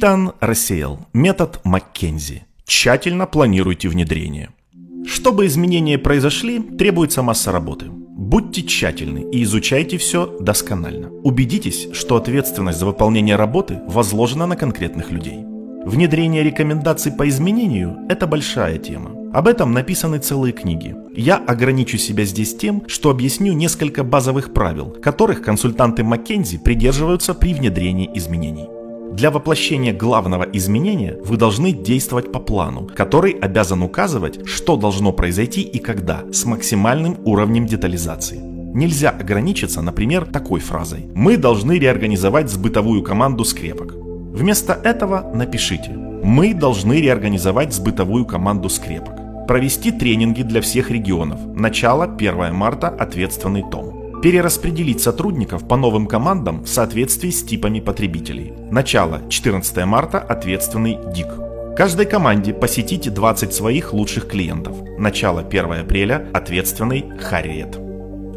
Итан рассеял метод Маккензи. Тщательно планируйте внедрение. Чтобы изменения произошли, требуется масса работы. Будьте тщательны и изучайте все досконально. Убедитесь, что ответственность за выполнение работы возложена на конкретных людей. Внедрение рекомендаций по изменению – это большая тема. Об этом написаны целые книги. Я ограничу себя здесь тем, что объясню несколько базовых правил, которых консультанты McKinsey придерживаются при внедрении изменений. Для воплощения главного изменения вы должны действовать по плану, который обязан указывать, что должно произойти и когда, с максимальным уровнем детализации. Нельзя ограничиться, например, такой фразой «Мы должны реорганизовать сбытовую команду скрепок». Вместо этого напишите «Мы должны реорганизовать сбытовую команду скрепок». Провести тренинги для всех регионов. Начало 1 марта, ответственный том. Перераспределить сотрудников по новым командам в соответствии с типами потребителей. Начало 14 марта, ответственный ДИК. Каждой команде посетите 20 своих лучших клиентов. Начало 1 апреля, ответственный Харриет.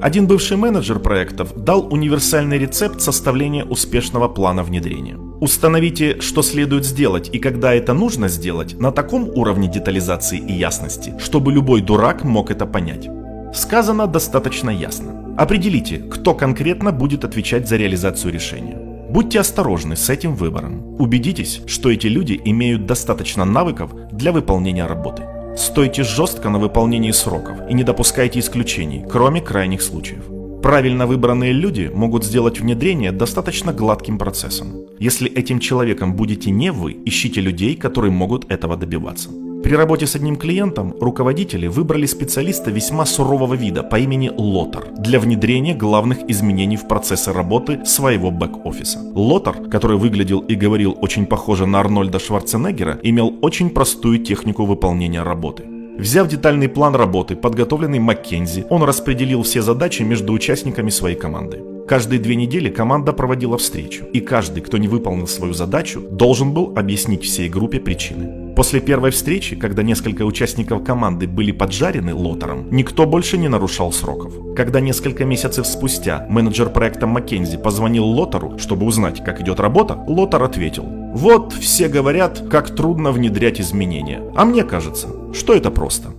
Один бывший менеджер проектов дал универсальный рецепт составления успешного плана внедрения. Установите, что следует сделать и когда это нужно сделать на таком уровне детализации и ясности, чтобы любой дурак мог это понять. Сказано достаточно ясно. Определите, кто конкретно будет отвечать за реализацию решения. Будьте осторожны с этим выбором. Убедитесь, что эти люди имеют достаточно навыков для выполнения работы. Стойте жестко на выполнении сроков и не допускайте исключений, кроме крайних случаев. Правильно выбранные люди могут сделать внедрение достаточно гладким процессом. Если этим человеком будете не вы, ищите людей, которые могут этого добиваться. При работе с одним клиентом руководители выбрали специалиста весьма сурового вида по имени Лотар для внедрения главных изменений в процессы работы своего бэк-офиса. Лотар, который выглядел и говорил очень похоже на Арнольда Шварценеггера, имел очень простую технику выполнения работы. Взяв детальный план работы, подготовленный Маккензи, он распределил все задачи между участниками своей команды. Каждые две недели команда проводила встречу, и каждый, кто не выполнил свою задачу, должен был объяснить всей группе причины. После первой встречи, когда несколько участников команды были поджарены лотером, никто больше не нарушал сроков. Когда несколько месяцев спустя менеджер проекта Маккензи позвонил Лотеру, чтобы узнать, как идет работа, Лотер ответил «Вот все говорят, как трудно внедрять изменения, а мне кажется, что это просто».